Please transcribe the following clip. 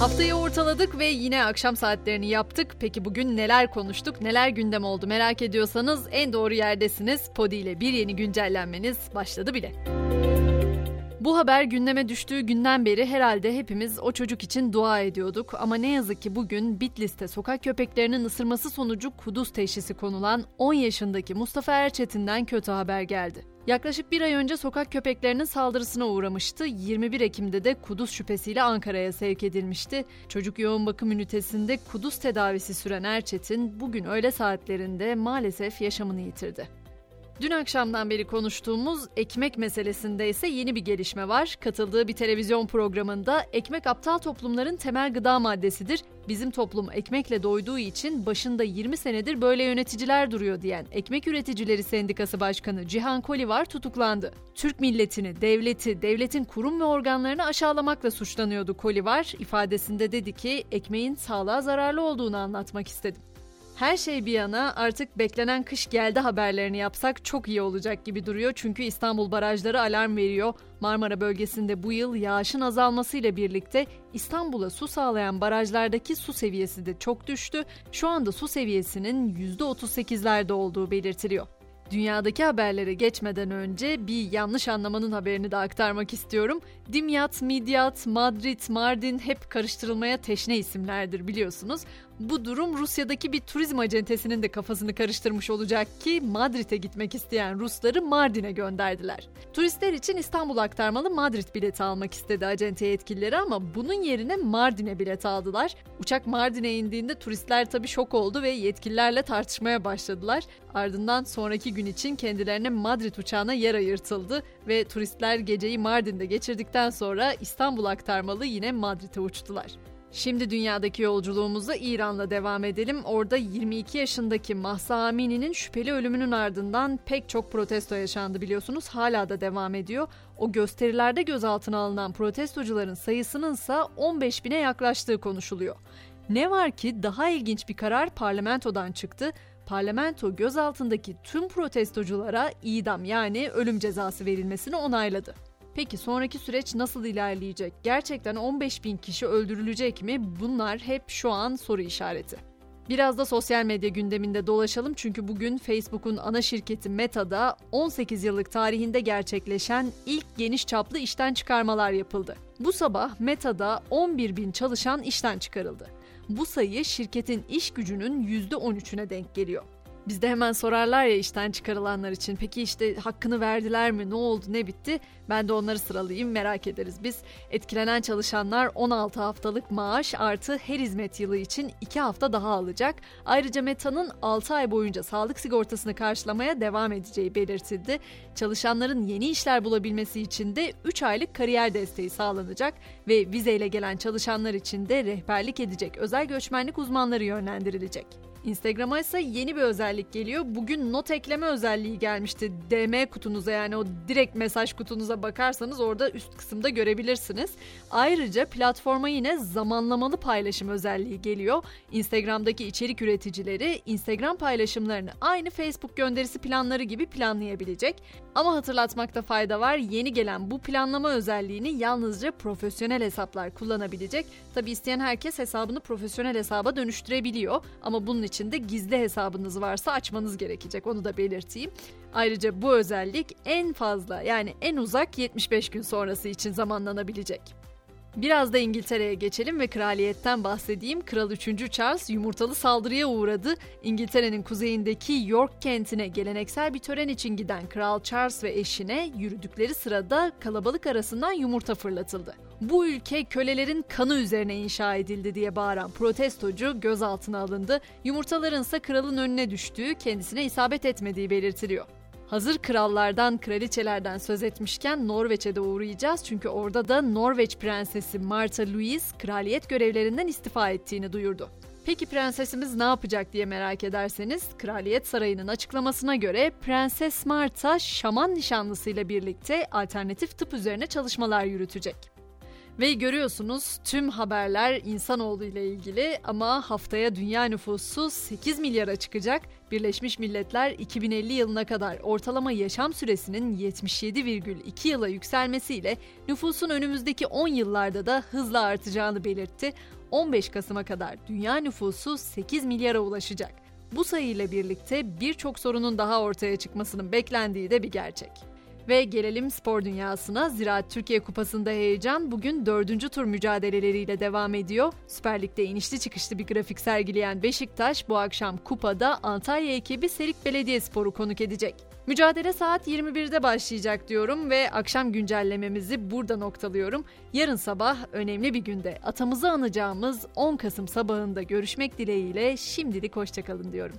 Haftayı ortaladık ve yine akşam saatlerini yaptık. Peki bugün neler konuştuk, neler gündem oldu merak ediyorsanız en doğru yerdesiniz. Podi ile bir yeni güncellenmeniz başladı bile. Bu haber gündeme düştüğü günden beri herhalde hepimiz o çocuk için dua ediyorduk ama ne yazık ki bugün Bitlis'te sokak köpeklerinin ısırması sonucu kuduz teşhisi konulan 10 yaşındaki Mustafa Erçetin'den kötü haber geldi. Yaklaşık bir ay önce sokak köpeklerinin saldırısına uğramıştı. 21 Ekim'de de kuduz şüphesiyle Ankara'ya sevk edilmişti. Çocuk yoğun bakım ünitesinde kuduz tedavisi süren Erçetin bugün öğle saatlerinde maalesef yaşamını yitirdi. Dün akşamdan beri konuştuğumuz ekmek meselesinde ise yeni bir gelişme var. Katıldığı bir televizyon programında ekmek aptal toplumların temel gıda maddesidir. Bizim toplum ekmekle doyduğu için başında 20 senedir böyle yöneticiler duruyor diyen Ekmek Üreticileri Sendikası Başkanı Cihan Kolivar tutuklandı. Türk milletini, devleti, devletin kurum ve organlarını aşağılamakla suçlanıyordu Kolivar. ifadesinde dedi ki ekmeğin sağlığa zararlı olduğunu anlatmak istedim. Her şey bir yana artık beklenen kış geldi haberlerini yapsak çok iyi olacak gibi duruyor. Çünkü İstanbul barajları alarm veriyor. Marmara bölgesinde bu yıl yağışın azalmasıyla birlikte İstanbul'a su sağlayan barajlardaki su seviyesi de çok düştü. Şu anda su seviyesinin %38'lerde olduğu belirtiliyor. Dünyadaki haberlere geçmeden önce bir yanlış anlamanın haberini de aktarmak istiyorum. Dimyat, Midyat, Madrid, Mardin hep karıştırılmaya teşne isimlerdir biliyorsunuz. Bu durum Rusya'daki bir turizm acentesinin de kafasını karıştırmış olacak ki Madrid'e gitmek isteyen Rusları Mardin'e gönderdiler. Turistler için İstanbul aktarmalı Madrid bileti almak istedi acente yetkilileri ama bunun yerine Mardin'e bilet aldılar. Uçak Mardin'e indiğinde turistler tabii şok oldu ve yetkililerle tartışmaya başladılar. Ardından sonraki gün için kendilerine Madrid uçağına yer ayırtıldı ve turistler geceyi Mardin'de geçirdikten sonra İstanbul aktarmalı yine Madrid'e uçtular. Şimdi dünyadaki yolculuğumuza İran'la devam edelim. Orada 22 yaşındaki Mahsa Amini'nin şüpheli ölümünün ardından pek çok protesto yaşandı biliyorsunuz. Hala da devam ediyor. O gösterilerde gözaltına alınan protestocuların sayısının ise 15 bine yaklaştığı konuşuluyor. Ne var ki daha ilginç bir karar parlamentodan çıktı. Parlamento gözaltındaki tüm protestoculara idam yani ölüm cezası verilmesini onayladı. Peki sonraki süreç nasıl ilerleyecek? Gerçekten 15 bin kişi öldürülecek mi? Bunlar hep şu an soru işareti. Biraz da sosyal medya gündeminde dolaşalım çünkü bugün Facebook'un ana şirketi Meta'da 18 yıllık tarihinde gerçekleşen ilk geniş çaplı işten çıkarmalar yapıldı. Bu sabah Meta'da 11 bin çalışan işten çıkarıldı. Bu sayı şirketin iş gücünün %13'üne denk geliyor. Bizde hemen sorarlar ya işten çıkarılanlar için. Peki işte hakkını verdiler mi? Ne oldu? Ne bitti? Ben de onları sıralayayım merak ederiz biz. Etkilenen çalışanlar 16 haftalık maaş artı her hizmet yılı için 2 hafta daha alacak. Ayrıca Meta'nın 6 ay boyunca sağlık sigortasını karşılamaya devam edeceği belirtildi. Çalışanların yeni işler bulabilmesi için de 3 aylık kariyer desteği sağlanacak ve vizeyle gelen çalışanlar için de rehberlik edecek özel göçmenlik uzmanları yönlendirilecek. Instagram'a ise yeni bir özellik geliyor. Bugün not ekleme özelliği gelmişti. DM kutunuza yani o direkt mesaj kutunuza bakarsanız orada üst kısımda görebilirsiniz. Ayrıca platforma yine zamanlamalı paylaşım özelliği geliyor. Instagram'daki içerik üreticileri Instagram paylaşımlarını aynı Facebook gönderisi planları gibi planlayabilecek. Ama hatırlatmakta fayda var. Yeni gelen bu planlama özelliğini yalnızca profesyonel hesaplar kullanabilecek. Tabi isteyen herkes hesabını profesyonel hesaba dönüştürebiliyor. Ama bunun için de gizli hesabınız varsa açmanız gerekecek. Onu da belirteyim. Ayrıca bu özellik en fazla yani en uzak 75 gün sonrası için zamanlanabilecek. Biraz da İngiltere'ye geçelim ve kraliyetten bahsedeyim. Kral 3. Charles yumurtalı saldırıya uğradı. İngiltere'nin kuzeyindeki York kentine geleneksel bir tören için giden Kral Charles ve eşine yürüdükleri sırada kalabalık arasından yumurta fırlatıldı. Bu ülke kölelerin kanı üzerine inşa edildi diye bağıran protestocu gözaltına alındı. Yumurtaların ise kralın önüne düştüğü, kendisine isabet etmediği belirtiliyor. Hazır krallardan, kraliçelerden söz etmişken Norveç'e de uğrayacağız. Çünkü orada da Norveç prensesi Martha Louise kraliyet görevlerinden istifa ettiğini duyurdu. Peki prensesimiz ne yapacak diye merak ederseniz Kraliyet Sarayı'nın açıklamasına göre Prenses Martha şaman nişanlısıyla birlikte alternatif tıp üzerine çalışmalar yürütecek. Ve görüyorsunuz tüm haberler insanoğlu ile ilgili ama haftaya dünya nüfusu 8 milyara çıkacak. Birleşmiş Milletler 2050 yılına kadar ortalama yaşam süresinin 77,2 yıla yükselmesiyle nüfusun önümüzdeki 10 yıllarda da hızla artacağını belirtti. 15 Kasım'a kadar dünya nüfusu 8 milyara ulaşacak. Bu sayıyla birlikte birçok sorunun daha ortaya çıkmasının beklendiği de bir gerçek. Ve gelelim spor dünyasına. Ziraat Türkiye Kupası'nda heyecan bugün dördüncü tur mücadeleleriyle devam ediyor. Süper Lig'de inişli çıkışlı bir grafik sergileyen Beşiktaş bu akşam kupada Antalya ekibi Serik Belediyespor'u konuk edecek. Mücadele saat 21'de başlayacak diyorum ve akşam güncellememizi burada noktalıyorum. Yarın sabah önemli bir günde atamızı anacağımız 10 Kasım sabahında görüşmek dileğiyle şimdilik hoşçakalın diyorum.